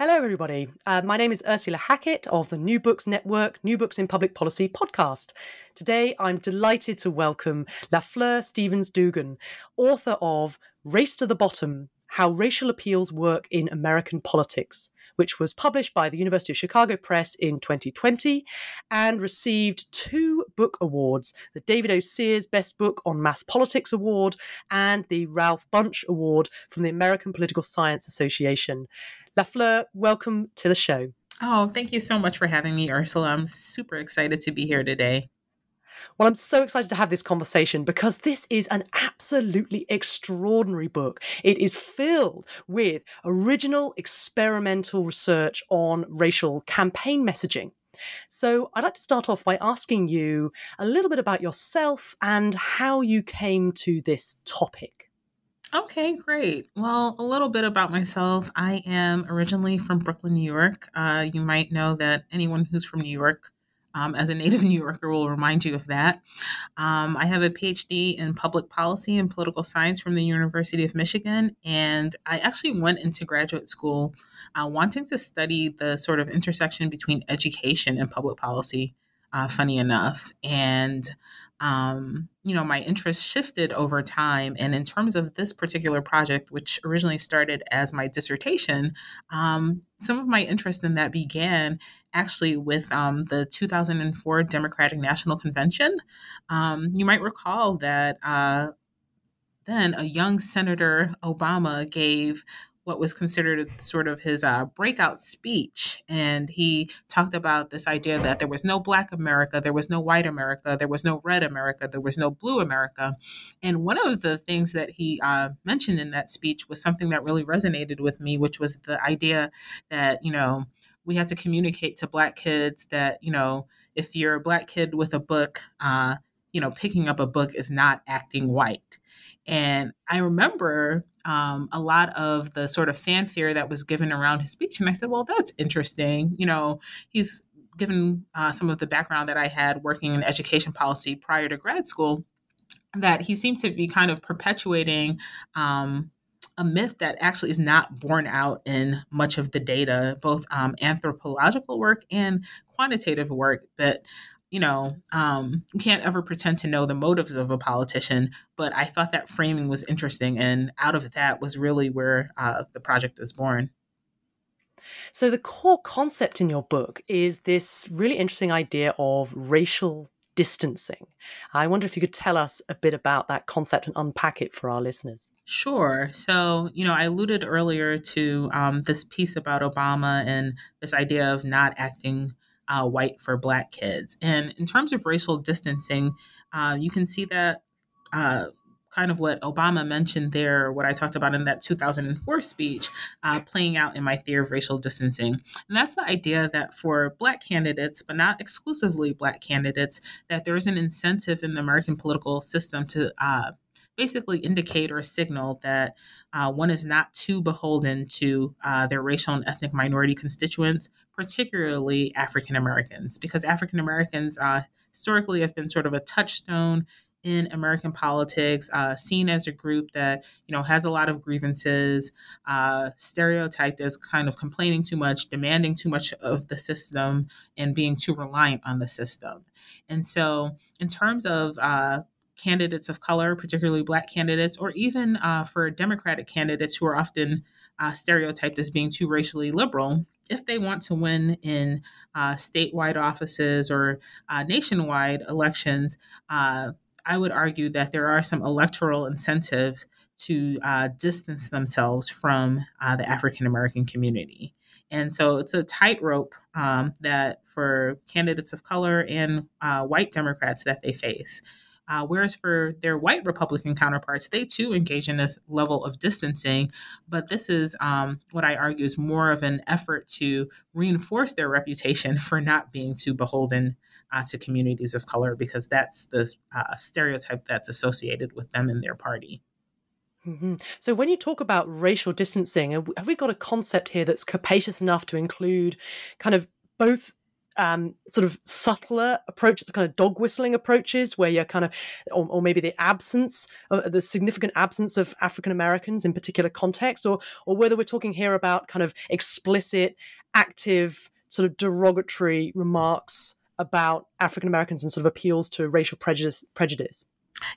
Hello, everybody. Uh, my name is Ursula Hackett of the New Books Network, New Books in Public Policy podcast. Today, I'm delighted to welcome Lafleur Stephens-Dougan, author of Race to the Bottom How Racial Appeals Work in American Politics, which was published by the University of Chicago Press in 2020 and received two book awards the David O. Sears Best Book on Mass Politics Award and the Ralph Bunche Award from the American Political Science Association. Lafleur, welcome to the show. Oh, thank you so much for having me, Ursula. I'm super excited to be here today. Well, I'm so excited to have this conversation because this is an absolutely extraordinary book. It is filled with original experimental research on racial campaign messaging. So, I'd like to start off by asking you a little bit about yourself and how you came to this topic. Okay, great. Well, a little bit about myself. I am originally from Brooklyn, New York. Uh, you might know that anyone who's from New York, um, as a native New Yorker, will remind you of that. Um, I have a PhD in public policy and political science from the University of Michigan, and I actually went into graduate school uh, wanting to study the sort of intersection between education and public policy. Uh, funny enough, and um, you know, my interest shifted over time. And in terms of this particular project, which originally started as my dissertation, um, some of my interest in that began actually with um, the 2004 Democratic National Convention. Um, you might recall that. Uh, then a young Senator Obama gave what was considered sort of his uh, breakout speech. And he talked about this idea that there was no Black America, there was no white America, there was no red America, there was no blue America. And one of the things that he uh, mentioned in that speech was something that really resonated with me, which was the idea that, you know, we have to communicate to Black kids that, you know, if you're a Black kid with a book, uh, you know, picking up a book is not acting white. And I remember um, a lot of the sort of fanfare that was given around his speech. And I said, well, that's interesting. You know, he's given uh, some of the background that I had working in education policy prior to grad school, that he seemed to be kind of perpetuating. Um, a myth that actually is not borne out in much of the data, both um, anthropological work and quantitative work, that you know, um, you can't ever pretend to know the motives of a politician, but I thought that framing was interesting. And out of that was really where uh, the project was born. So, the core concept in your book is this really interesting idea of racial distancing. I wonder if you could tell us a bit about that concept and unpack it for our listeners. Sure. So, you know, I alluded earlier to um, this piece about Obama and this idea of not acting uh, white for black kids. And in terms of racial distancing, uh, you can see that uh, kind of what Obama mentioned there, what I talked about in that 2004 speech, uh, playing out in my theory of racial distancing. And that's the idea that for Black candidates, but not exclusively Black candidates, that there is an incentive in the American political system to uh, basically indicate or signal that uh, one is not too beholden to uh, their racial and ethnic minority constituents, particularly African Americans, because African Americans uh, historically have been sort of a touchstone in American politics, uh, seen as a group that you know has a lot of grievances, uh, stereotyped as kind of complaining too much, demanding too much of the system, and being too reliant on the system. And so, in terms of uh, candidates of color, particularly Black candidates, or even uh, for Democratic candidates who are often uh, stereotyped as being too racially liberal, if they want to win in uh, statewide offices or uh, nationwide elections, uh, I would argue that there are some electoral incentives to uh, distance themselves from the African American community. And so it's a tightrope um, that for candidates of color and white Democrats that they face. Uh, whereas for their white Republican counterparts, they too engage in this level of distancing. But this is um, what I argue is more of an effort to reinforce their reputation for not being too beholden uh, to communities of color, because that's the uh, stereotype that's associated with them and their party. Mm-hmm. So, when you talk about racial distancing, have we got a concept here that's capacious enough to include kind of both um, sort of subtler approaches, the kind of dog whistling approaches, where you're kind of, or, or maybe the absence, uh, the significant absence of African Americans in particular contexts, or or whether we're talking here about kind of explicit, active, sort of derogatory remarks about African Americans and sort of appeals to racial prejudice. Prejudice.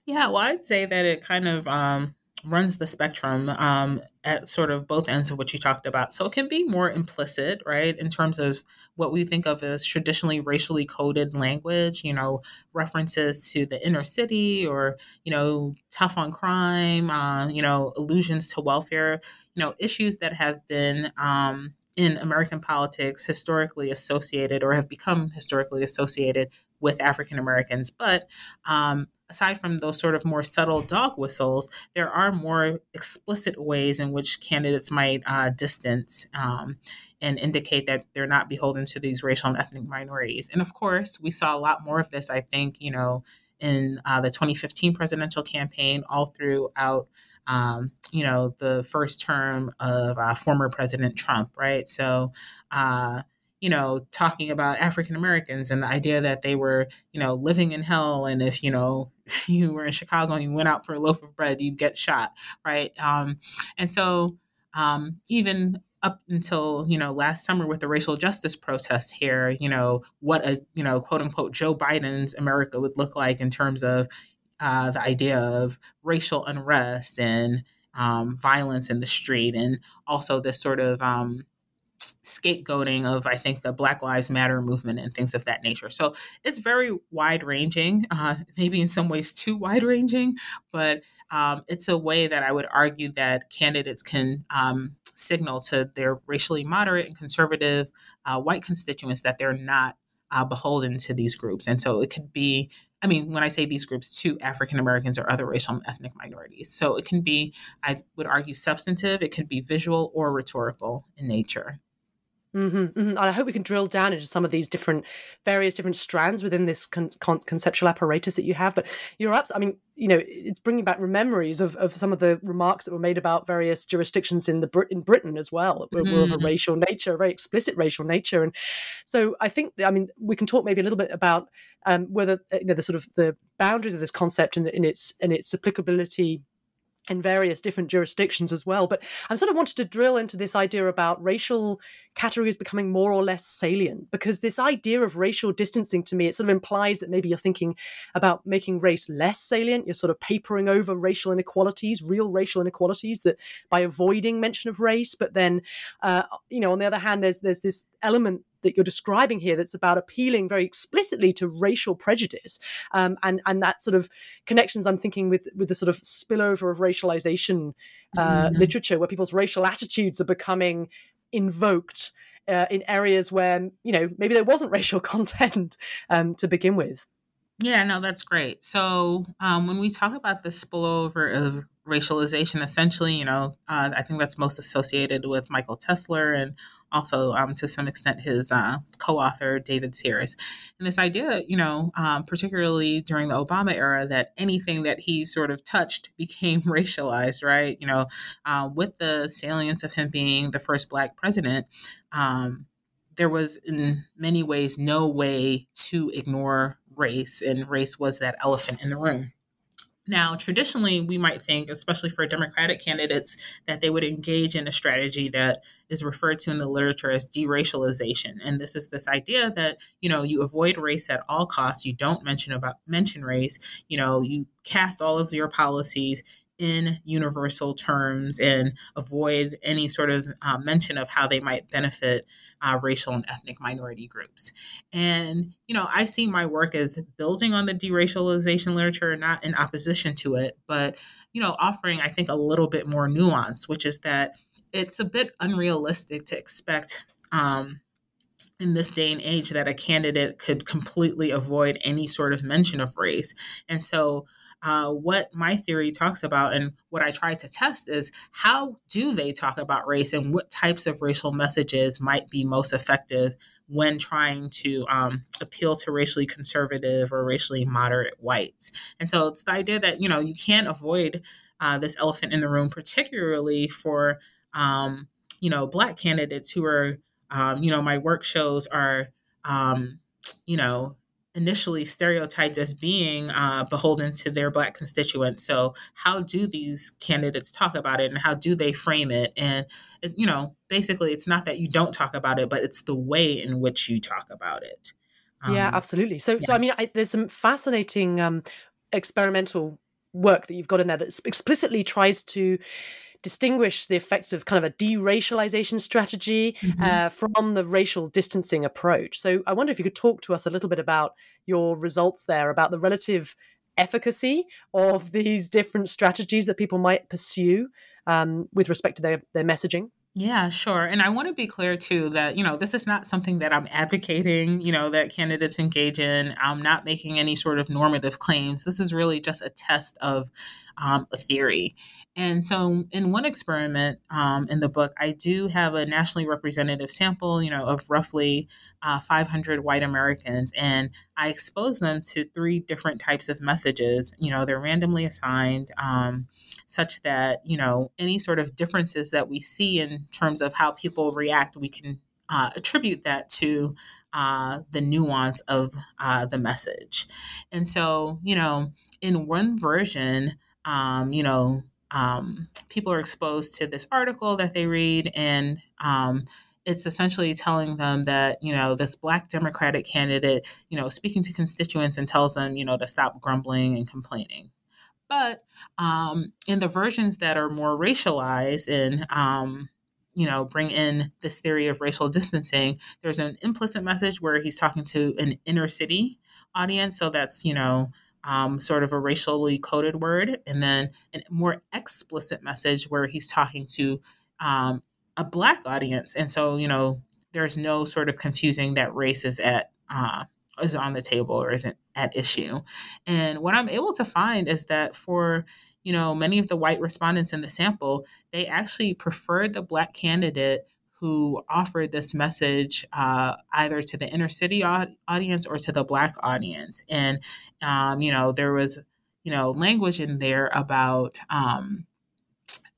Yeah, well, I'd say that it kind of um, runs the spectrum um, at sort of both ends of what you talked about. So it can be more implicit, right, in terms of what we think of as traditionally racially coded language, you know, references to the inner city or, you know, tough on crime, uh, you know, allusions to welfare, you know, issues that have been. Um, in American politics, historically associated or have become historically associated with African Americans. But um, aside from those sort of more subtle dog whistles, there are more explicit ways in which candidates might uh, distance um, and indicate that they're not beholden to these racial and ethnic minorities. And of course, we saw a lot more of this, I think, you know, in uh, the 2015 presidential campaign, all throughout. Um, you know, the first term of uh, former President Trump, right? So, uh, you know, talking about African Americans and the idea that they were, you know, living in hell. And if, you know, you were in Chicago and you went out for a loaf of bread, you'd get shot, right? Um, and so um, even up until you know last summer with the racial justice protests here you know what a you know quote unquote joe biden's america would look like in terms of uh, the idea of racial unrest and um, violence in the street and also this sort of um, scapegoating of I think the Black Lives Matter movement and things of that nature. So it's very wide ranging, uh, maybe in some ways too wide ranging, but um, it's a way that I would argue that candidates can um, signal to their racially moderate and conservative uh, white constituents that they're not uh, beholden to these groups. And so it could be, I mean, when I say these groups, to African Americans or other racial and ethnic minorities. So it can be, I would argue, substantive, it could be visual or rhetorical in nature. Mm-hmm, mm-hmm. And I hope we can drill down into some of these different, various different strands within this con- con- conceptual apparatus that you have. But you're absolutely, I mean, you know, it's bringing back memories of, of some of the remarks that were made about various jurisdictions in the Brit- in Britain as well, were, mm-hmm. were of a mm-hmm. racial nature, a very explicit racial nature. And so I think, I mean, we can talk maybe a little bit about um, whether uh, you know the sort of the boundaries of this concept and in its and its applicability in various different jurisdictions as well. But I'm sort of wanted to drill into this idea about racial categories becoming more or less salient because this idea of racial distancing to me, it sort of implies that maybe you're thinking about making race less salient. You're sort of papering over racial inequalities, real racial inequalities that by avoiding mention of race. But then, uh, you know, on the other hand, there's there's this element that you're describing here that's about appealing very explicitly to racial prejudice um, and and that sort of connections I'm thinking with with the sort of spillover of racialization uh, mm-hmm. literature where people's racial attitudes are becoming invoked uh, in areas where you know maybe there wasn't racial content um, to begin with. Yeah, no, that's great. So um, when we talk about the spillover of racialization, essentially, you know, uh, I think that's most associated with Michael Tesler and also um, to some extent his uh, co-author David Sears. And this idea, you know, um, particularly during the Obama era, that anything that he sort of touched became racialized, right? You know, uh, with the salience of him being the first Black president. Um, there was in many ways no way to ignore race, and race was that elephant in the room. Now, traditionally, we might think, especially for Democratic candidates, that they would engage in a strategy that is referred to in the literature as deracialization. And this is this idea that, you know, you avoid race at all costs. You don't mention about mention race. You know, you cast all of your policies in universal terms and avoid any sort of uh, mention of how they might benefit uh, racial and ethnic minority groups. And, you know, I see my work as building on the deracialization literature, not in opposition to it, but, you know, offering, I think, a little bit more nuance, which is that it's a bit unrealistic to expect. Um, in this day and age that a candidate could completely avoid any sort of mention of race. And so, uh, what my theory talks about and what I try to test is how do they talk about race and what types of racial messages might be most effective when trying to um, appeal to racially conservative or racially moderate whites. And so it's the idea that, you know, you can't avoid uh, this elephant in the room, particularly for, um, you know, Black candidates who are um, you know, my work shows are, um, you know, initially stereotyped as being uh, beholden to their black constituents. So, how do these candidates talk about it, and how do they frame it? And you know, basically, it's not that you don't talk about it, but it's the way in which you talk about it. Um, yeah, absolutely. So, yeah. so I mean, I, there's some fascinating um, experimental work that you've got in there that explicitly tries to distinguish the effects of kind of a deracialization strategy mm-hmm. uh, from the racial distancing approach. So I wonder if you could talk to us a little bit about your results there, about the relative efficacy of these different strategies that people might pursue um, with respect to their, their messaging. Yeah, sure. And I want to be clear too that, you know, this is not something that I'm advocating, you know, that candidates engage in. I'm not making any sort of normative claims. This is really just a test of um, a theory. And so, in one experiment um, in the book, I do have a nationally representative sample, you know, of roughly uh, 500 white Americans, and I expose them to three different types of messages. You know, they're randomly assigned. Um, such that you know any sort of differences that we see in terms of how people react we can uh, attribute that to uh, the nuance of uh, the message. And so you know in one version um, you know um, people are exposed to this article that they read and um, it's essentially telling them that you know this black democratic candidate you know speaking to constituents and tells them you know to stop grumbling and complaining but um, in the versions that are more racialized and um, you know bring in this theory of racial distancing, there's an implicit message where he's talking to an inner city audience. So that's you know um, sort of a racially coded word, and then a more explicit message where he's talking to um, a black audience. And so, you know, there's no sort of confusing that race is at uh, is on the table or isn't at issue. And what I'm able to find is that for you know many of the white respondents in the sample, they actually preferred the black candidate who offered this message uh, either to the inner city audience or to the black audience. And um, you know there was you know language in there about um,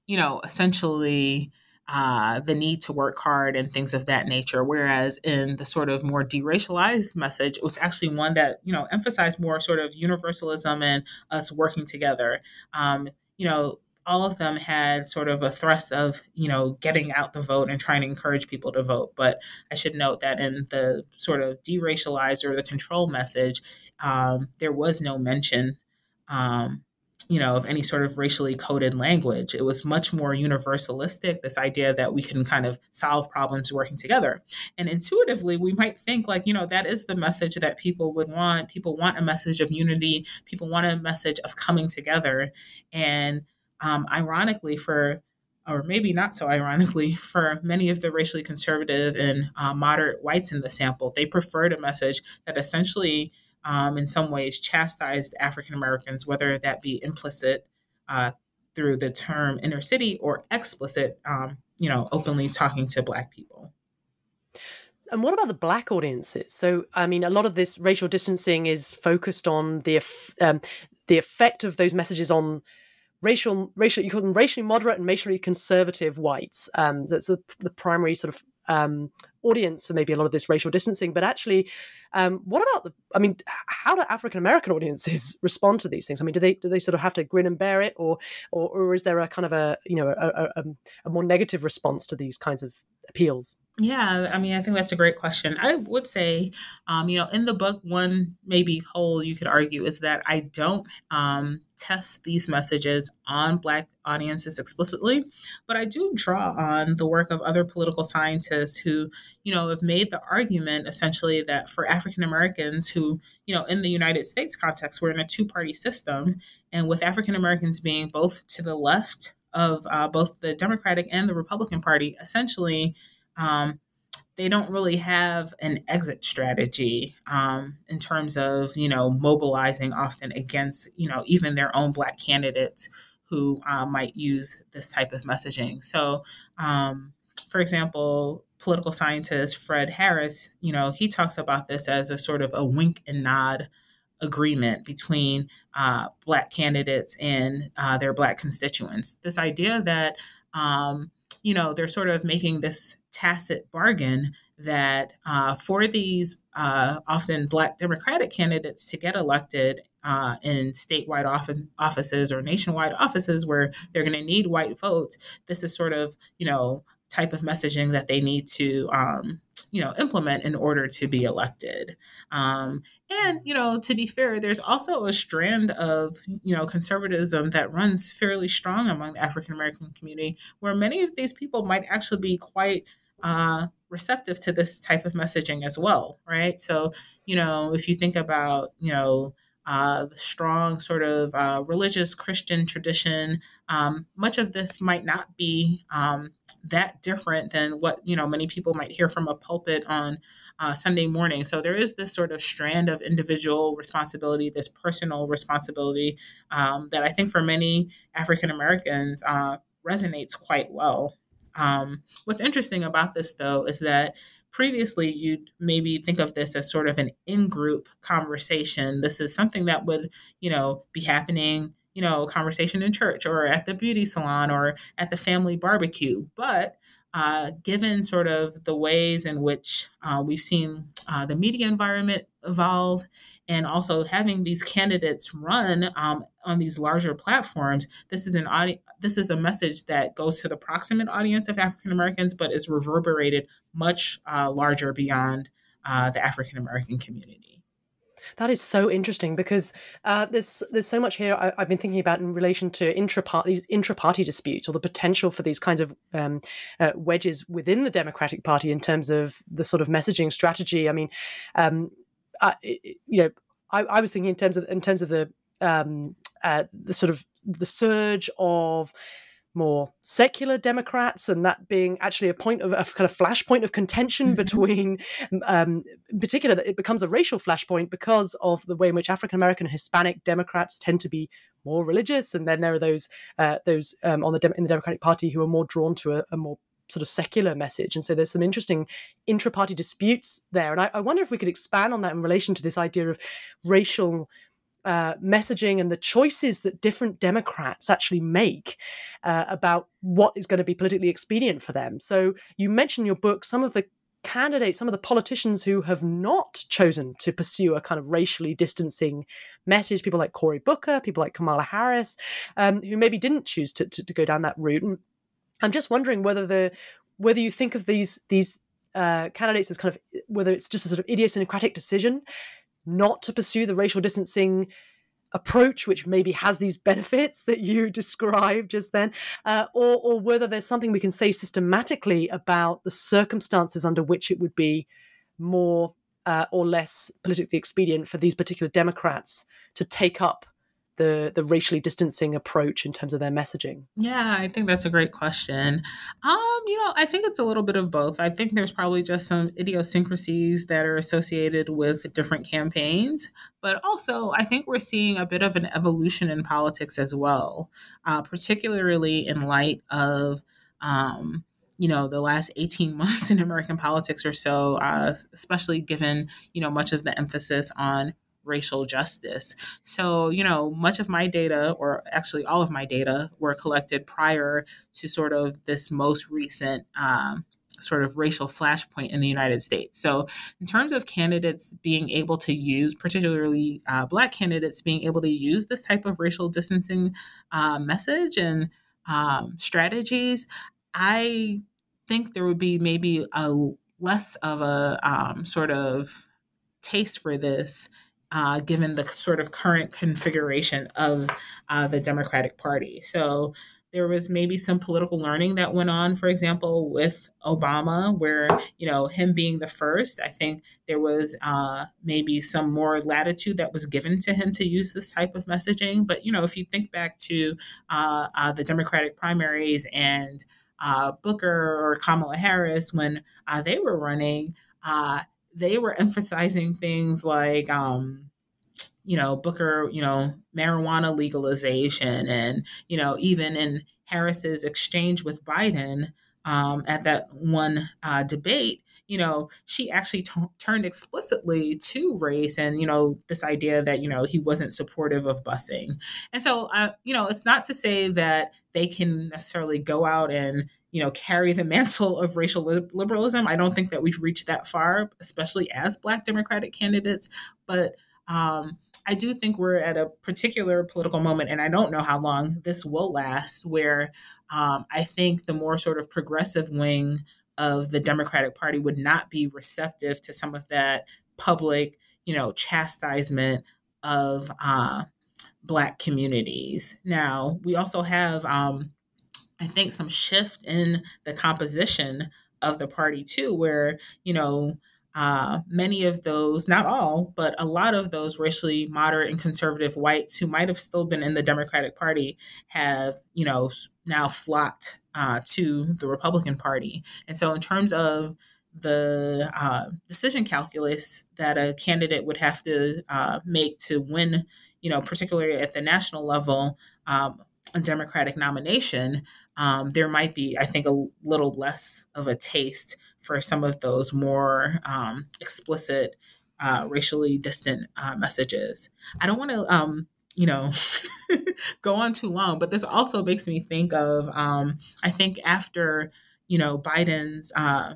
you know essentially uh, the need to work hard and things of that nature. Whereas in the sort of more deracialized message, it was actually one that, you know, emphasized more sort of universalism and us working together. Um, you know, all of them had sort of a thrust of, you know, getting out the vote and trying to encourage people to vote. But I should note that in the sort of deracialized or the control message, um, there was no mention um, you know, of any sort of racially coded language. It was much more universalistic, this idea that we can kind of solve problems working together. And intuitively, we might think, like, you know, that is the message that people would want. People want a message of unity, people want a message of coming together. And um, ironically, for or maybe not so ironically, for many of the racially conservative and uh, moderate whites in the sample, they preferred a message that essentially um, in some ways chastised African Americans, whether that be implicit uh, through the term inner city or explicit, um, you know, openly talking to Black people. And what about the black audiences? So, I mean, a lot of this racial distancing is focused on the um, the effect of those messages on racial, racial, you call them racially moderate and racially conservative whites. Um, that's the, the primary sort of um, audience for maybe a lot of this racial distancing. But actually, um, what about the? I mean, how do African American audiences respond to these things? I mean, do they do they sort of have to grin and bear it, or or, or is there a kind of a you know a, a, a more negative response to these kinds of appeals? Yeah, I mean, I think that's a great question. I would say, um, you know, in the book, one maybe hole you could argue is that I don't um, test these messages on Black audiences explicitly, but I do draw on the work of other political scientists who, you know, have made the argument essentially that for African Americans who, you know, in the United States context, we're in a two party system, and with African Americans being both to the left of uh, both the Democratic and the Republican Party, essentially um, they don't really have an exit strategy um, in terms of you know mobilizing often against you know even their own black candidates who uh, might use this type of messaging. So, um, for example, political scientist Fred Harris, you know, he talks about this as a sort of a wink and nod agreement between uh, black candidates and uh, their black constituents. This idea that um, you know they're sort of making this tacit bargain that uh, for these uh, often black Democratic candidates to get elected uh, in statewide office, offices or nationwide offices where they're going to need white votes, this is sort of, you know, type of messaging that they need to um, you know implement in order to be elected. Um, and you know to be fair there's also a strand of you know conservatism that runs fairly strong among the african american community where many of these people might actually be quite uh, receptive to this type of messaging as well right so you know if you think about you know uh, the strong sort of uh, religious Christian tradition. Um, much of this might not be um, that different than what you know many people might hear from a pulpit on uh, Sunday morning. So there is this sort of strand of individual responsibility, this personal responsibility um, that I think for many African Americans uh, resonates quite well. Um, what's interesting about this, though, is that previously you'd maybe think of this as sort of an in-group conversation. This is something that would you know be happening you know conversation in church or at the beauty salon or at the family barbecue. But uh, given sort of the ways in which uh, we've seen uh, the media environment evolve and also having these candidates run um, on these larger platforms this is an audi- this is a message that goes to the proximate audience of african americans but is reverberated much uh, larger beyond uh, the african american community that is so interesting because uh, there's there's so much here I, have been thinking about in relation to intra-party intra-party disputes or the potential for these kinds of um, uh, wedges within the Democratic Party in terms of the sort of messaging strategy. I mean, um, I, you know, I, I, was thinking in terms of in terms of the um, uh, the sort of the surge of more secular Democrats, and that being actually a point of a kind of flashpoint of contention mm-hmm. between, um, in particular, it becomes a racial flashpoint because of the way in which African American and Hispanic Democrats tend to be more religious, and then there are those uh, those um, on the in the Democratic Party who are more drawn to a, a more sort of secular message. And so there's some interesting intra party disputes there. And I, I, wonder if we could expand on that in relation to this idea of racial uh, messaging and the choices that different Democrats actually make uh, about what is going to be politically expedient for them. So you mentioned in your book some of the candidates, some of the politicians who have not chosen to pursue a kind of racially distancing message, people like Cory Booker, people like Kamala Harris, um, who maybe didn't choose to, to, to, go down that route. And I'm just wondering whether the whether you think of these these uh, candidates as kind of whether it's just a sort of idiosyncratic decision not to pursue the racial distancing approach, which maybe has these benefits that you described just then, uh, or, or whether there's something we can say systematically about the circumstances under which it would be more uh, or less politically expedient for these particular Democrats to take up the the racially distancing approach in terms of their messaging? Yeah, I think that's a great question. Um, you know, I think it's a little bit of both. I think there's probably just some idiosyncrasies that are associated with different campaigns, but also I think we're seeing a bit of an evolution in politics as well, uh, particularly in light of. Um, you know the last 18 months in american politics or so uh, especially given you know much of the emphasis on racial justice. So, you know, much of my data, or actually all of my data, were collected prior to sort of this most recent. Um, sort of racial flashpoint in the United States. So, in terms of candidates being able to use, particularly uh, Black candidates being able to use this type of racial distancing uh, message and um, strategies, I think there would be maybe a less of a um, sort of taste for this uh, given the sort of current configuration of uh, the Democratic Party. So there was maybe some political learning that went on, for example, with Obama, where, you know, him being the first, I think there was uh, maybe some more latitude that was given to him to use this type of messaging. But, you know, if you think back to uh, uh, the Democratic primaries and uh, Booker or Kamala Harris, when they were running, they were emphasizing things like, um, you know, Booker, you know, marijuana legalization, and you know, even in Harris's exchange with Biden um, at that one uh, debate, you know, she actually t- turned explicitly to race and, you know, this idea that, you know, he wasn't supportive of busing. And so, uh, you know, it's not to say that they can necessarily go out and, you know, carry the mantle of racial li- liberalism. I don't think that we've reached that far, especially as Black Democratic candidates. But, um, I do think we're at a particular political moment, and I don't know how long this will last, where um, I think the more sort of progressive wing of the Democratic Party would not be receptive to some of that public, you know, chastisement of uh, Black communities. Now, we also have, um, I think, some shift in the composition of the party too, where, you know, uh, many of those, not all, but a lot of those racially moderate and conservative whites who might have still been in the Democratic Party have, you know, now flocked uh, to the Republican Party. And so, in terms of the uh, decision calculus that a candidate would have to uh, make to win, you know, particularly at the national level, um, a Democratic nomination, um, there might be, I think, a little less of a taste for some of those more um, explicit, uh, racially distant uh, messages. I don't want to, um, you know, go on too long, but this also makes me think of, um, I think after, you know, Biden's uh,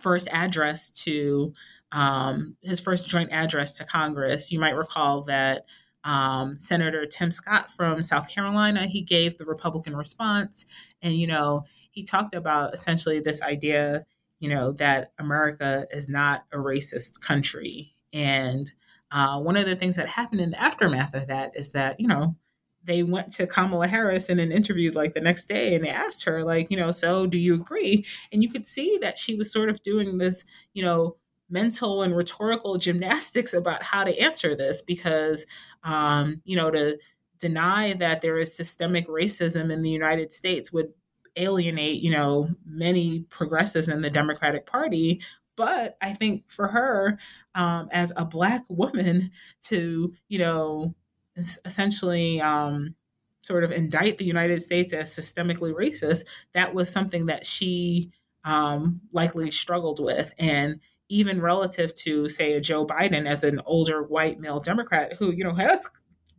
first address to um, his first joint address to Congress, you might recall that um, Senator Tim Scott from South Carolina, he gave the Republican response. And, you know, he talked about essentially this idea, you know, that America is not a racist country. And uh, one of the things that happened in the aftermath of that is that, you know, they went to Kamala Harris in an interview like the next day and they asked her, like, you know, so do you agree? And you could see that she was sort of doing this, you know, mental and rhetorical gymnastics about how to answer this because, um, you know, to deny that there is systemic racism in the United States would alienate, you know, many progressives in the Democratic Party. But I think for her, um, as a Black woman, to, you know, essentially um, sort of indict the United States as systemically racist, that was something that she um, likely struggled with. And even relative to, say, a Joe Biden as an older white male Democrat who, you know, has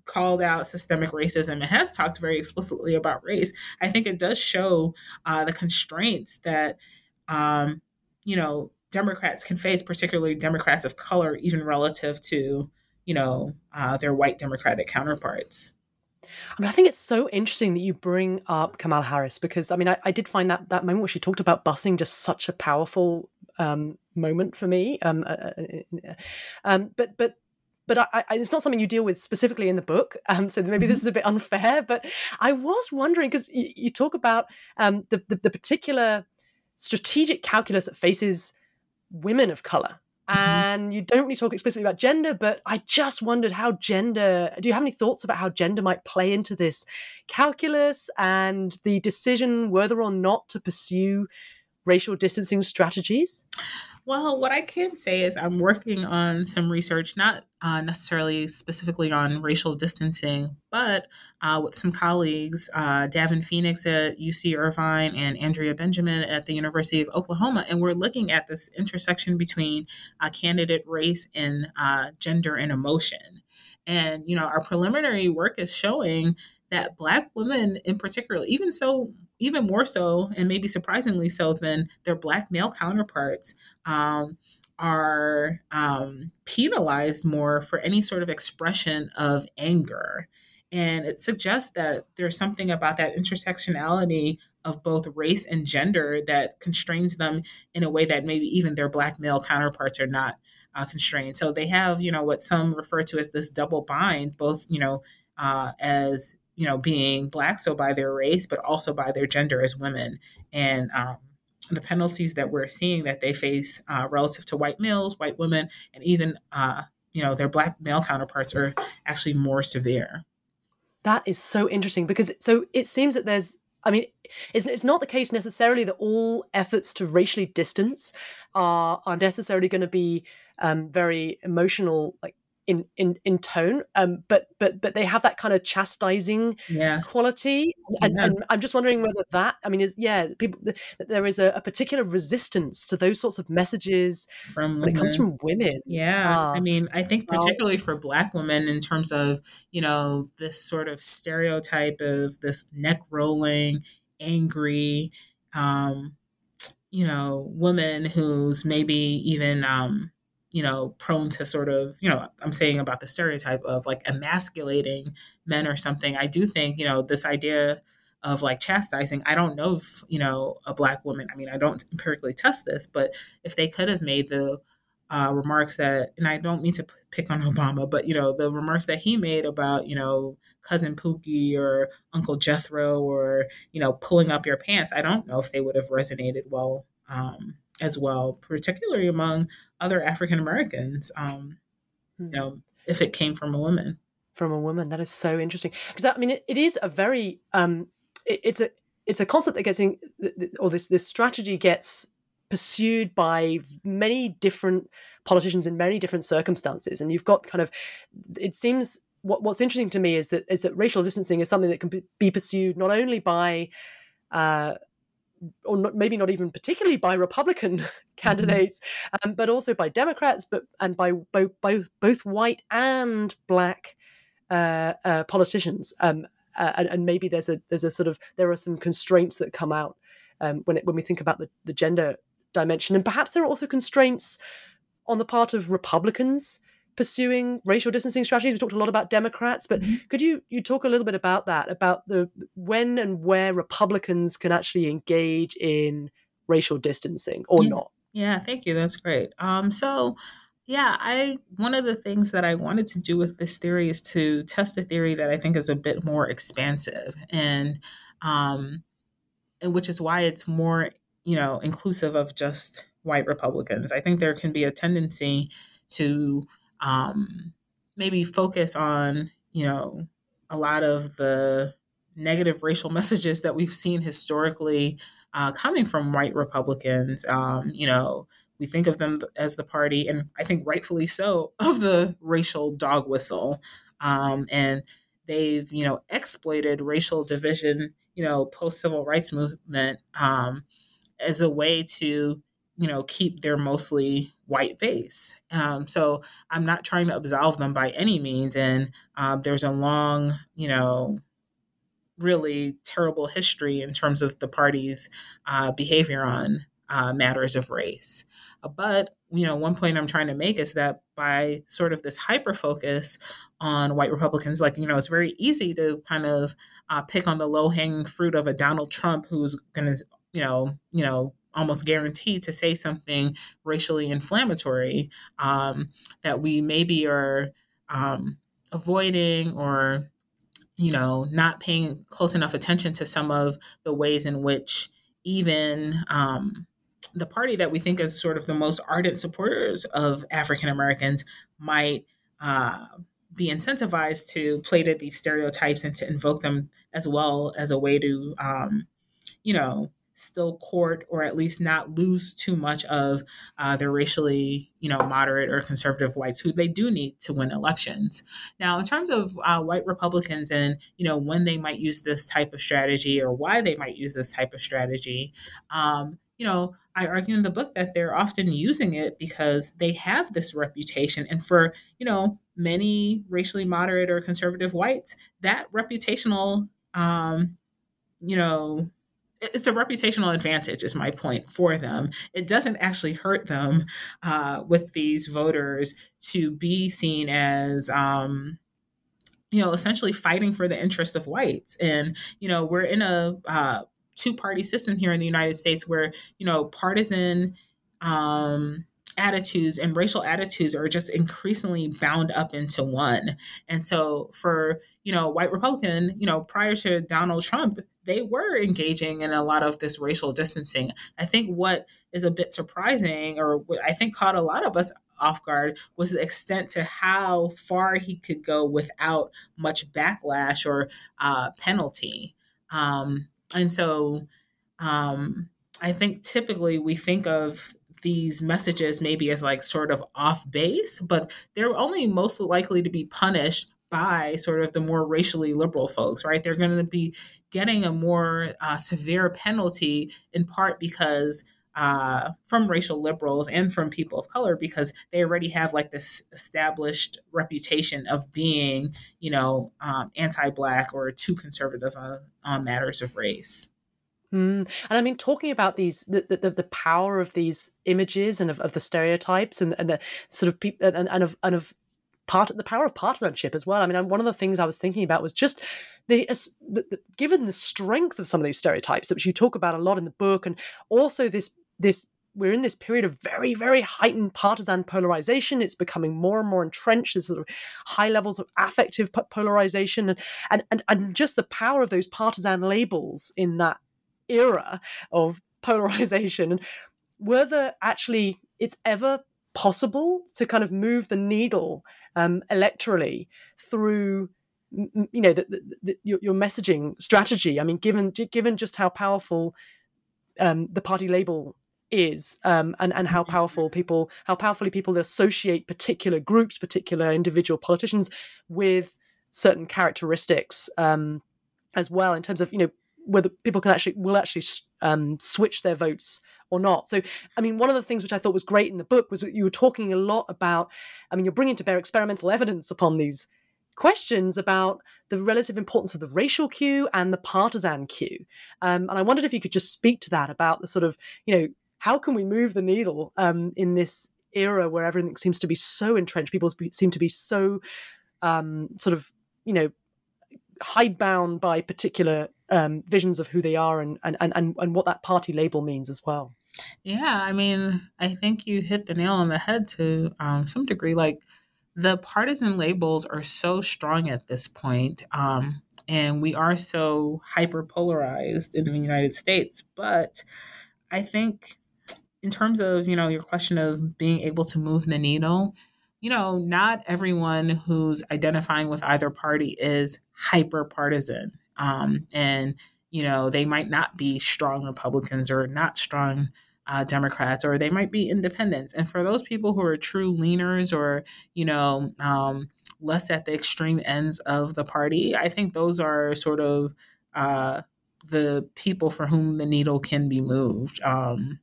called out systemic racism and has talked very explicitly about race, I think it does show uh, the constraints that, um, you know, Democrats can face, particularly Democrats of color, even relative to, you know, uh, their white Democratic counterparts. I mean, I think it's so interesting that you bring up Kamala Harris because I mean, I, I did find that that moment where she talked about busing just such a powerful um, moment for me. Um, uh, uh, uh, um, but but but I, I, it's not something you deal with specifically in the book. Um, so maybe this is a bit unfair. But I was wondering because you, you, talk about um, the, the, the particular strategic calculus that faces women of color. Mm-hmm. And you don't really talk explicitly about gender, but I just wondered how gender. Do you have any thoughts about how gender might play into this calculus and the decision whether or not to pursue racial distancing strategies? Well, what I can say is I'm working on some research, not uh, necessarily specifically on racial distancing, but uh, with some colleagues, uh, Davin Phoenix at UC Irvine and Andrea Benjamin at the University of Oklahoma. And we're looking at this intersection between uh, candidate race and uh, gender and emotion. And, you know, our preliminary work is showing that Black women in particular, even so even more so, and maybe surprisingly so, than their black male counterparts, um, are um, penalized more for any sort of expression of anger. And it suggests that there's something about that intersectionality of both race and gender that constrains them in a way that maybe even their black male counterparts are not uh, constrained. So they have, you know, what some refer to as this double bind, both, you know, uh, as you know, being black, so by their race, but also by their gender as women. And um, the penalties that we're seeing that they face uh, relative to white males, white women, and even, uh, you know, their black male counterparts are actually more severe. That is so interesting because so it seems that there's I mean, it's, it's not the case necessarily that all efforts to racially distance are are necessarily going to be um, very emotional, like in in in tone um but but but they have that kind of chastising yes. quality and, yeah. and, i'm just wondering whether that i mean is yeah people there is a, a particular resistance to those sorts of messages from when it comes from women yeah uh, i mean i think particularly for black women in terms of you know this sort of stereotype of this neck rolling angry um you know woman who's maybe even um you know, prone to sort of, you know, I'm saying about the stereotype of like emasculating men or something. I do think, you know, this idea of like chastising, I don't know if, you know, a black woman, I mean, I don't empirically test this, but if they could have made the uh, remarks that, and I don't mean to pick on Obama, but, you know, the remarks that he made about, you know, cousin Pookie or Uncle Jethro or, you know, pulling up your pants, I don't know if they would have resonated well um, as well, particularly among other African Americans. Um, You hmm. know, if it came from a woman. From a woman, that is so interesting. Because I mean, it, it is a very um, it, it's a it's a concept that gets in, or this this strategy gets pursued by many different politicians in many different circumstances, and you've got kind of it seems what, what's interesting to me is that is that racial distancing is something that can be pursued not only by uh, or not, maybe not even particularly by Republican candidates, um, but also by Democrats, but and by both both both white and black uh, uh, politicians. Um, uh, and, and, maybe there's a there's a sort of there are some constraints that come out um, when it, when we think about the, the gender dimension, and perhaps there are also constraints on the part of Republicans pursuing racial distancing strategies. We talked a lot about Democrats, but mm-hmm. could you you talk a little bit about that, about the when and where Republicans can actually engage in racial distancing or yeah. not? Yeah, thank you. That's great. Um, so yeah, I one of the things that I wanted to do with this theory is to test a theory that I think is a bit more expansive and um and which is why it's more, you know, inclusive of just white Republicans. I think there can be a tendency to um, maybe focus on, you know, a lot of the negative racial messages that we've seen historically uh, coming from white Republicans. Um, you know, we think of them as the party, and I think rightfully so, of the racial dog whistle. Um, and they've, you know, exploited racial division, you know, post civil rights movement um, as a way to you know, keep their mostly white base. Um, so I'm not trying to absolve them by any means. And um, there's a long, you know, really terrible history in terms of the party's uh, behavior on uh, matters of race. Uh, but, you know, one point I'm trying to make is that by sort of this hyper focus on white Republicans, like, you know, it's very easy to kind of uh, pick on the low hanging fruit of a Donald Trump who's going to, you know, you know, almost guaranteed to say something racially inflammatory um, that we maybe are um, avoiding or you know not paying close enough attention to some of the ways in which even um, the party that we think is sort of the most ardent supporters of African Americans might uh, be incentivized to play to these stereotypes and to invoke them as well as a way to, um, you know, still court or at least not lose too much of uh, their racially, you know, moderate or conservative whites who they do need to win elections. Now, in terms of uh, white Republicans and you know when they might use this type of strategy or why they might use this type of strategy, um, you know, I argue in the book that they're often using it because they have this reputation, and for you know many racially moderate or conservative whites, that reputational um, you know it's a reputational advantage is my point for them it doesn't actually hurt them uh, with these voters to be seen as um, you know essentially fighting for the interest of whites and you know we're in a uh, two party system here in the united states where you know partisan um, attitudes and racial attitudes are just increasingly bound up into one. And so for, you know, white Republican, you know, prior to Donald Trump, they were engaging in a lot of this racial distancing. I think what is a bit surprising, or I think caught a lot of us off guard, was the extent to how far he could go without much backlash or uh, penalty. Um, and so um, I think typically we think of these messages maybe as like sort of off base, but they're only most likely to be punished by sort of the more racially liberal folks, right? They're going to be getting a more uh, severe penalty in part because uh, from racial liberals and from people of color because they already have like this established reputation of being, you know, um, anti-black or too conservative uh, on matters of race. Mm. And I mean, talking about these, the, the, the power of these images and of, of the stereotypes and, and the sort of people and, and of and of part the power of partisanship as well. I mean, one of the things I was thinking about was just the, the, the, given the strength of some of these stereotypes, which you talk about a lot in the book, and also this this we're in this period of very very heightened partisan polarization. It's becoming more and more entrenched. There's sort of high levels of affective polarization, and and and, and just the power of those partisan labels in that era of polarization and whether actually it's ever possible to kind of move the needle um, electorally through you know the, the, the, your, your, messaging strategy. I mean given given just how powerful um, the party label is um, and and how powerful people how powerfully people associate particular groups particular individual politicians with certain characteristics um, as well in terms of you know whether people can actually will actually um, switch their votes or not. So, I mean, one of the things which I thought was great in the book was that you were talking a lot about. I mean, you're bringing to bear experimental evidence upon these questions about the relative importance of the racial cue and the partisan cue. Um, and I wondered if you could just speak to that about the sort of, you know, how can we move the needle um, in this era where everything seems to be so entrenched? People seem to be so um, sort of, you know, hidebound by particular um, visions of who they are and, and, and, and what that party label means as well. Yeah, I mean, I think you hit the nail on the head to um, some degree. Like the partisan labels are so strong at this point, um, and we are so hyper polarized in the United States. But I think, in terms of you know your question of being able to move the needle, you know, not everyone who's identifying with either party is hyper partisan. Um, and, you know, they might not be strong Republicans or not strong uh, Democrats, or they might be independents. And for those people who are true leaners or, you know, um, less at the extreme ends of the party, I think those are sort of uh, the people for whom the needle can be moved. Um,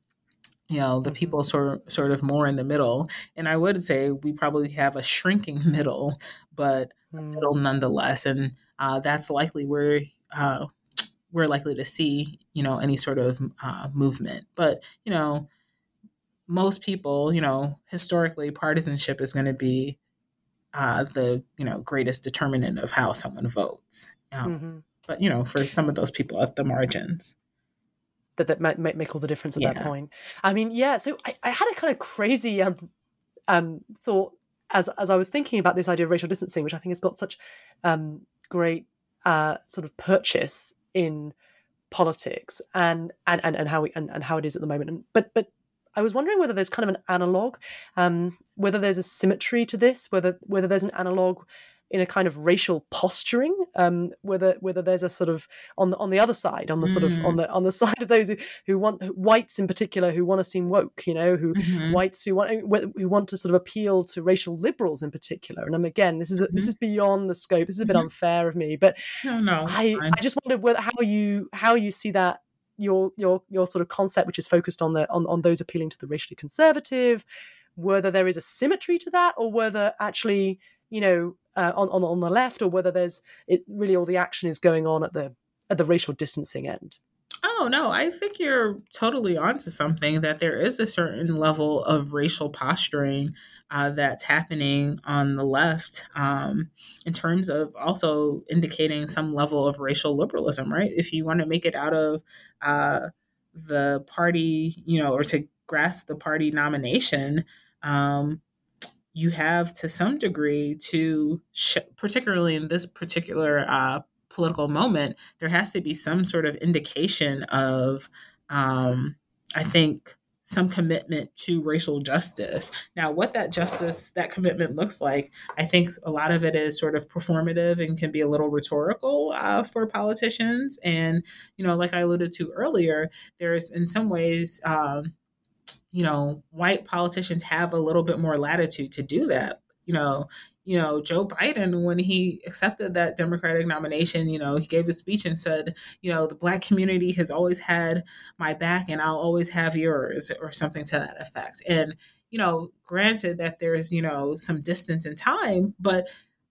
you know the mm-hmm. people sort of, sort of more in the middle and i would say we probably have a shrinking middle but mm. middle nonetheless and uh, that's likely where uh, we're likely to see you know any sort of uh, movement but you know most people you know historically partisanship is going to be uh, the you know greatest determinant of how someone votes um, mm-hmm. but you know for some of those people at the margins that that might, might make all the difference at yeah. that point. I mean, yeah. So I, I had a kind of crazy um, um, thought as as I was thinking about this idea of racial distancing, which I think has got such um, great uh, sort of purchase in politics and and and, and how we and, and how it is at the moment. And, but but I was wondering whether there's kind of an analog, um, whether there's a symmetry to this, whether whether there's an analog in a kind of racial posturing, um, whether whether there's a sort of on the on the other side, on the sort of on mm. the on the side of those who, who want whites in particular who want to seem woke, you know, who mm-hmm. whites who want who want to sort of appeal to racial liberals in particular. And I'm again, this is a, mm-hmm. this is beyond the scope. This is a bit mm-hmm. unfair of me, but no, no, I, I just wondered whether, how you how you see that your your your sort of concept, which is focused on the on, on those appealing to the racially conservative, whether there is a symmetry to that, or whether actually you know uh, on, on on the left, or whether there's it really all the action is going on at the at the racial distancing end. Oh no, I think you're totally onto something. That there is a certain level of racial posturing uh, that's happening on the left, um, in terms of also indicating some level of racial liberalism. Right, if you want to make it out of uh, the party, you know, or to grasp the party nomination, um, you have to some degree to, sh- particularly in this particular uh, political moment, there has to be some sort of indication of, um, I think, some commitment to racial justice. Now, what that justice, that commitment looks like, I think a lot of it is sort of performative and can be a little rhetorical uh, for politicians. And, you know, like I alluded to earlier, there's in some ways, um, you know, white politicians have a little bit more latitude to do that. You know, you know, Joe Biden, when he accepted that Democratic nomination, you know, he gave a speech and said, you know, the black community has always had my back and I'll always have yours, or something to that effect. And, you know, granted that there's, you know, some distance in time, but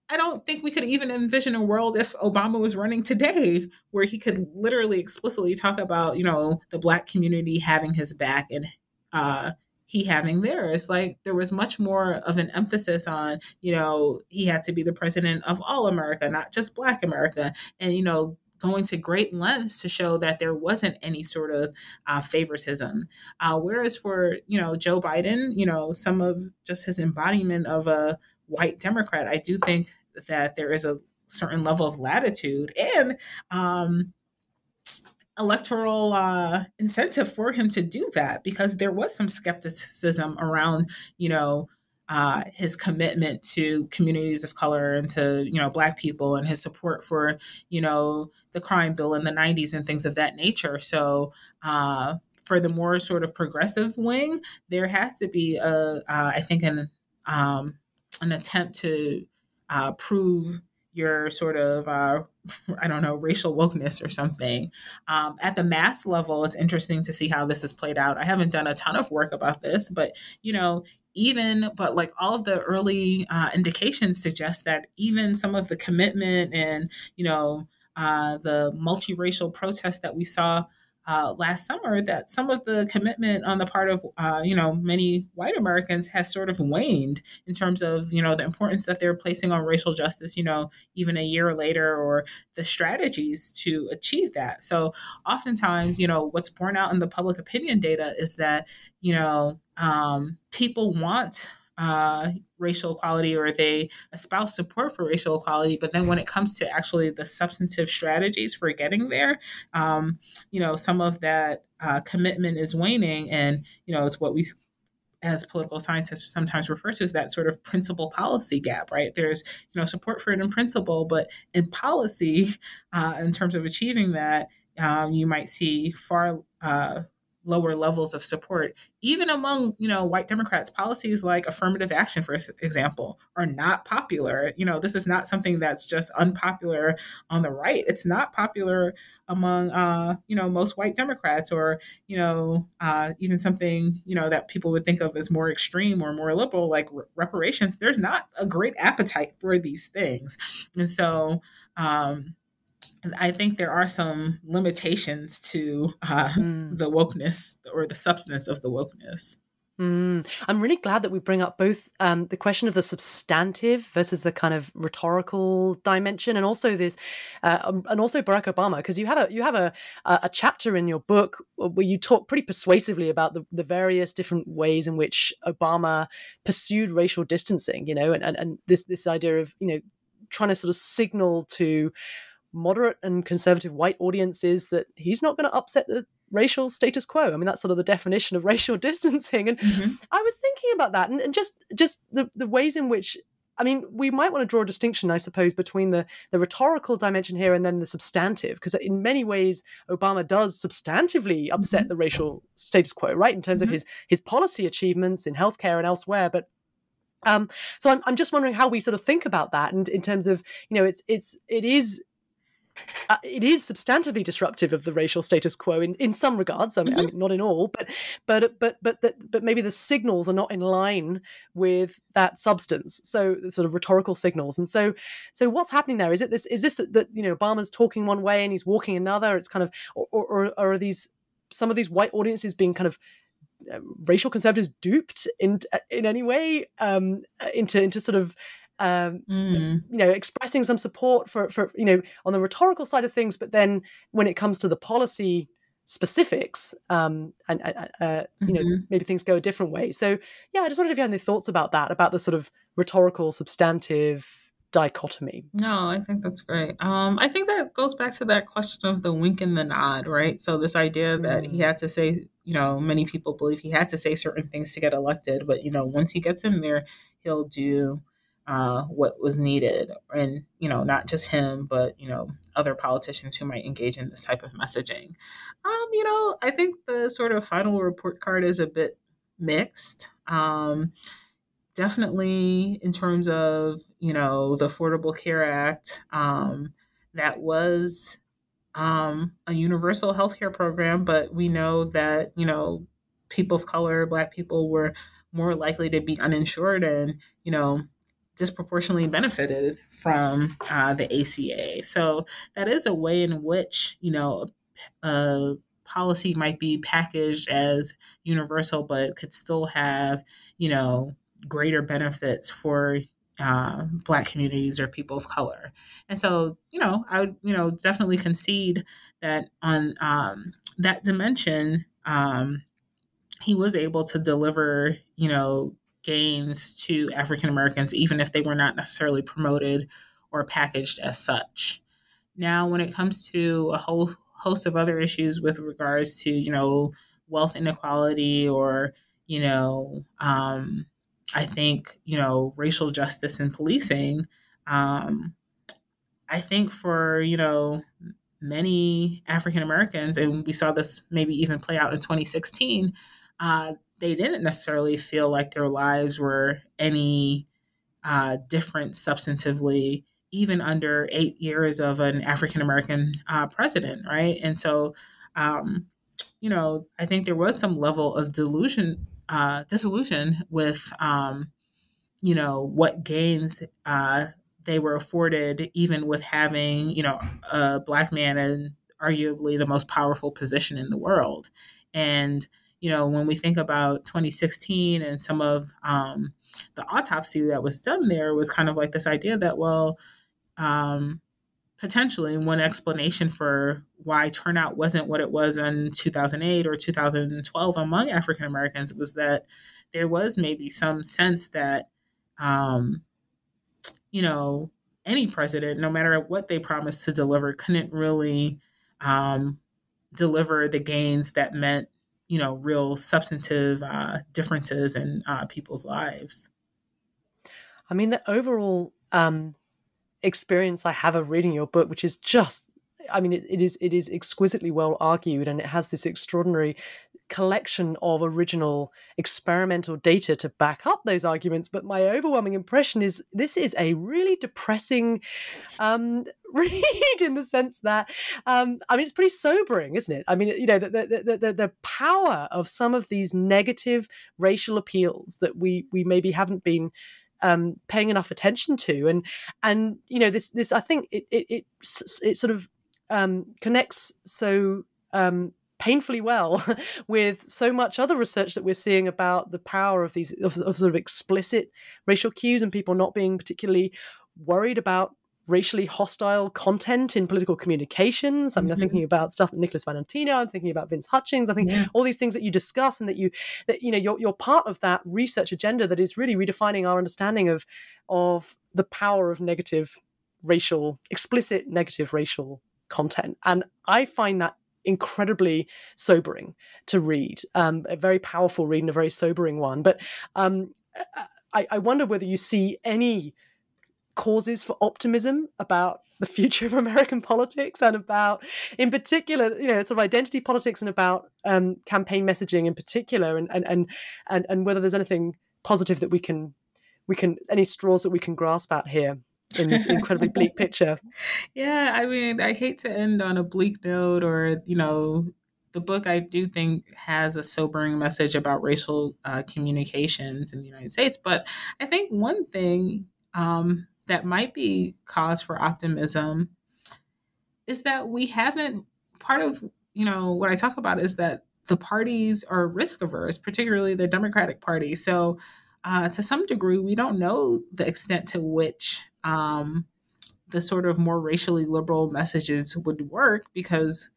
I don't think we could even envision a world if Obama was running today where he could literally explicitly talk about, you know, the black community having his back and uh, he having theirs. Like there was much more of an emphasis on, you know, he had to be the president of all America, not just Black America. And, you know, going to great lengths to show that there wasn't any sort of uh, favoritism. Uh, whereas for you know Joe Biden, you know some of just his embodiment of a white Democrat, I do think that there is a certain level of latitude and um, electoral uh, incentive for him to do that because there was some skepticism around, you know, uh, his commitment to communities of color and to you know black people and his support for you know the crime bill in the 90s and things of that nature. So uh, for the more sort of progressive wing there has to be a uh, I think an um, an attempt to uh, prove your sort of uh, I don't know racial wokeness or something. Um, at the mass level, it's interesting to see how this has played out. I haven't done a ton of work about this, but you know, even but like all of the early uh, indications suggest that even some of the commitment and you know uh, the multiracial protests that we saw uh, last summer that some of the commitment on the part of uh, you know many white Americans has sort of waned in terms of you know the importance that they're placing on racial justice. You know, even a year later, or the strategies to achieve that. So oftentimes, you know, what's borne out in the public opinion data is that you know um, people want uh, racial equality or they espouse support for racial equality. But then when it comes to actually the substantive strategies for getting there, um, you know, some of that uh, commitment is waning. And, you know, it's what we as political scientists sometimes refer to as that sort of principle policy gap, right? There's, you know, support for it in principle, but in policy, uh, in terms of achieving that, um, you might see far uh, lower levels of support even among you know white democrats policies like affirmative action for example are not popular. You know this is not something that's just unpopular on the right. It's not popular among uh you know most white democrats or you know uh even something you know that people would think of as more extreme or more liberal like reparations. There's not a great appetite for these things. And so um I think there are some limitations to uh, mm. the wokeness or the substance of the wokeness. Mm. I'm really glad that we bring up both um, the question of the substantive versus the kind of rhetorical dimension, and also this, uh, um, and also Barack Obama, because you have a you have a a chapter in your book where you talk pretty persuasively about the, the various different ways in which Obama pursued racial distancing, you know, and, and and this this idea of you know trying to sort of signal to moderate and conservative white audiences that he's not going to upset the racial status quo. I mean, that's sort of the definition of racial distancing. And mm-hmm. I was thinking about that and, and just just the, the ways in which I mean, we might want to draw a distinction, I suppose, between the, the rhetorical dimension here and then the substantive, because in many ways, Obama does substantively upset mm-hmm. the racial status quo, right, in terms mm-hmm. of his his policy achievements in healthcare and elsewhere. But um, so I'm, I'm just wondering how we sort of think about that, and in terms of you know, it's it's it is uh, it is substantively disruptive of the racial status quo in, in some regards. I mean, mm-hmm. I mean, not in all, but but but but but but maybe the signals are not in line with that substance. So sort of rhetorical signals. And so so what's happening there? Is it this? Is this that, that you know Obama's talking one way and he's walking another? It's kind of or, or, or are these some of these white audiences being kind of uh, racial conservatives duped in in any way um, into into sort of um, mm. you know, expressing some support for, for, you know, on the rhetorical side of things, but then when it comes to the policy specifics, um, and, uh, uh, you know, mm-hmm. maybe things go a different way. So, yeah, I just wondered if you had any thoughts about that, about the sort of rhetorical, substantive dichotomy. No, I think that's great. Um, I think that goes back to that question of the wink and the nod, right? So this idea that he mm. had to say, you know, many people believe he had to say certain things to get elected, but you know, once he gets in there, he'll do uh, what was needed, and you know, not just him, but you know, other politicians who might engage in this type of messaging. Um, you know, I think the sort of final report card is a bit mixed. Um, definitely in terms of you know the affordable care act um, that was um, a universal health care program but we know that you know people of color black people were more likely to be uninsured and you know disproportionately benefited from uh, the aca so that is a way in which you know a policy might be packaged as universal but could still have you know greater benefits for uh, black communities or people of color. And so, you know, I would, you know, definitely concede that on um, that dimension, um, he was able to deliver, you know, gains to African Americans, even if they were not necessarily promoted or packaged as such. Now, when it comes to a whole host of other issues with regards to, you know, wealth inequality or, you know, um, I think, you know, racial justice and policing, um, I think for, you know, many African Americans, and we saw this maybe even play out in 2016, uh, they didn't necessarily feel like their lives were any uh, different substantively, even under eight years of an African American uh, president, right? And so, um, you know, I think there was some level of delusion uh, disillusion with, um, you know, what gains uh, they were afforded, even with having, you know, a black man in arguably the most powerful position in the world. And, you know, when we think about 2016 and some of um, the autopsy that was done there was kind of like this idea that, well, um, potentially one explanation for why turnout wasn't what it was in 2008 or 2012 among African Americans was that there was maybe some sense that, um, you know, any president, no matter what they promised to deliver, couldn't really um, deliver the gains that meant, you know, real substantive uh, differences in uh, people's lives. I mean, the overall um, experience I have of reading your book, which is just I mean, it, it is it is exquisitely well argued, and it has this extraordinary collection of original experimental data to back up those arguments. But my overwhelming impression is this is a really depressing um, read in the sense that um, I mean, it's pretty sobering, isn't it? I mean, you know, the the, the the power of some of these negative racial appeals that we we maybe haven't been um, paying enough attention to, and and you know this this I think it it it, it sort of um, connects so um, painfully well with so much other research that we're seeing about the power of these of, of sort of explicit racial cues and people not being particularly worried about racially hostile content in political communications. I mean, mm-hmm. I'm thinking about stuff that Nicholas Valentino. I'm thinking about Vince Hutchings. I think yeah. all these things that you discuss and that you that you know you're you're part of that research agenda that is really redefining our understanding of of the power of negative racial explicit negative racial content. And I find that incredibly sobering to read. Um, a very powerful read and a very sobering one. But um, I, I wonder whether you see any causes for optimism about the future of American politics and about, in particular, you know, sort of identity politics and about um, campaign messaging in particular, and, and and and and whether there's anything positive that we can we can any straws that we can grasp at here in this incredibly bleak picture. Yeah, I mean, I hate to end on a bleak note or you know the book I do think has a sobering message about racial uh, communications in the United States. But I think one thing um, that might be cause for optimism is that we haven't part of you know what i talk about is that the parties are risk averse particularly the democratic party so uh, to some degree we don't know the extent to which um, the sort of more racially liberal messages would work because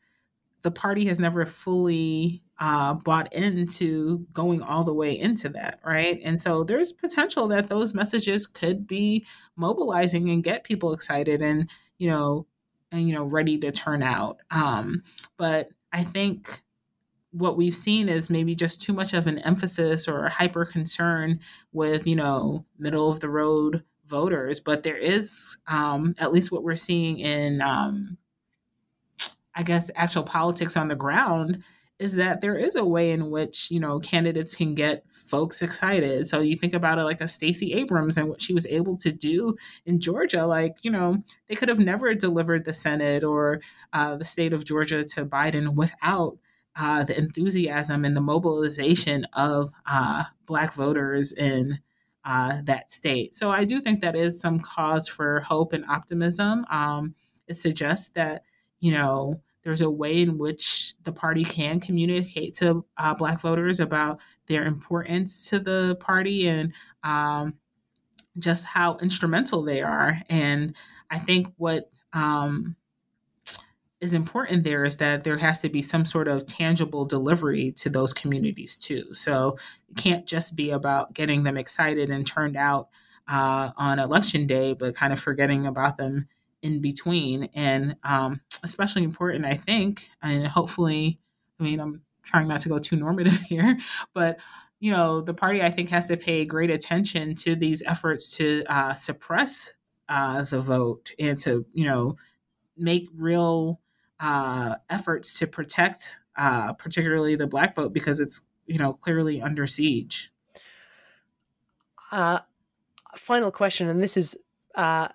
the party has never fully uh, bought into going all the way into that, right? And so there's potential that those messages could be mobilizing and get people excited and you know and you know ready to turn out. Um, but I think what we've seen is maybe just too much of an emphasis or hyper concern with you know middle of the road voters but there is um, at least what we're seeing in um, i guess actual politics on the ground is that there is a way in which you know candidates can get folks excited. So you think about it like a stacey abrams and what she was able to do in georgia like you know they could have never delivered the senate or uh, the state of georgia to biden without uh, the enthusiasm and the mobilization of uh, Black voters in uh, that state. So I do think that is some cause for hope and optimism. Um, it suggests that, you know, there's a way in which the party can communicate to uh, Black voters about their importance to the party and um, just how instrumental they are. And I think what um, is important there is that there has to be some sort of tangible delivery to those communities too. So it can't just be about getting them excited and turned out uh, on election day, but kind of forgetting about them in between. And um, especially important, I think, and hopefully, I mean, I'm trying not to go too normative here, but you know, the party I think has to pay great attention to these efforts to uh, suppress uh, the vote and to you know make real uh, efforts to protect, uh, particularly the black vote, because it's you know clearly under siege. Uh, final question, and this is uh,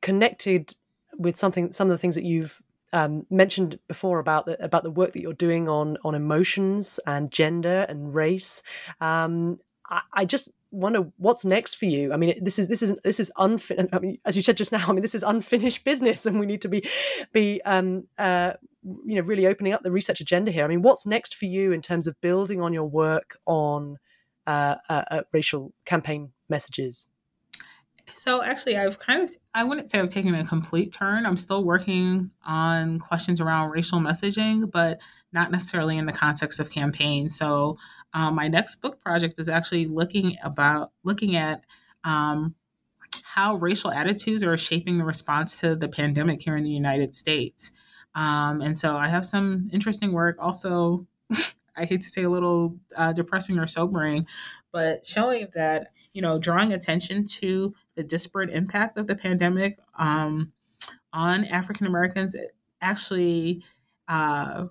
connected with something, some of the things that you've um, mentioned before about the about the work that you're doing on on emotions and gender and race. Um, I, I, just wonder what's next for you. I mean, this is this is this is unfinished. I mean, as you said just now, I mean, this is unfinished business, and we need to be be um, uh, you know really opening up the research agenda here. I mean, what's next for you in terms of building on your work on uh, uh, uh racial campaign messages? So actually, I've kind of I wouldn't say I've taken a complete turn. I'm still working on questions around racial messaging, but not necessarily in the context of campaign. So um, my next book project is actually looking about looking at um, how racial attitudes are shaping the response to the pandemic here in the United States. Um, and so I have some interesting work also I hate to say a little uh, depressing or sobering, but showing that, you know, drawing attention to the disparate impact of the pandemic um, on African Americans actually uh,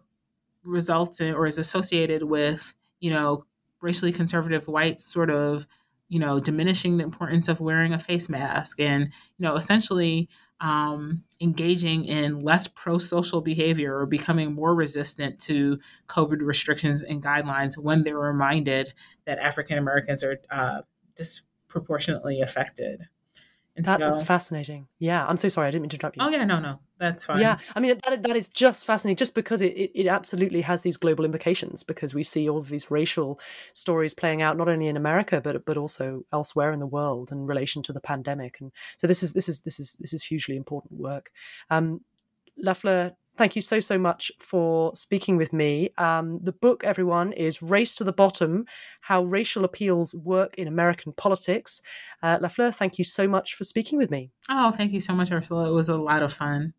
results in or is associated with, you know, racially conservative whites sort of, you know, diminishing the importance of wearing a face mask and, you know, essentially um, engaging in less pro social behavior or becoming more resistant to COVID restrictions and guidelines when they're reminded that African Americans are uh, disproportionately affected. And that so, was fascinating. Yeah, I'm so sorry. I didn't mean to interrupt you. Oh yeah, no, no, that's fine. Yeah, I mean that that is just fascinating, just because it, it, it absolutely has these global implications. Because we see all of these racial stories playing out not only in America but but also elsewhere in the world in relation to the pandemic. And so this is this is this is this is hugely important work. Um, Lafleur, thank you so so much for speaking with me. Um, the book everyone is race to the bottom how racial appeals work in american politics. Uh, lafleur thank you so much for speaking with me. Oh thank you so much ursula. It was a lot of fun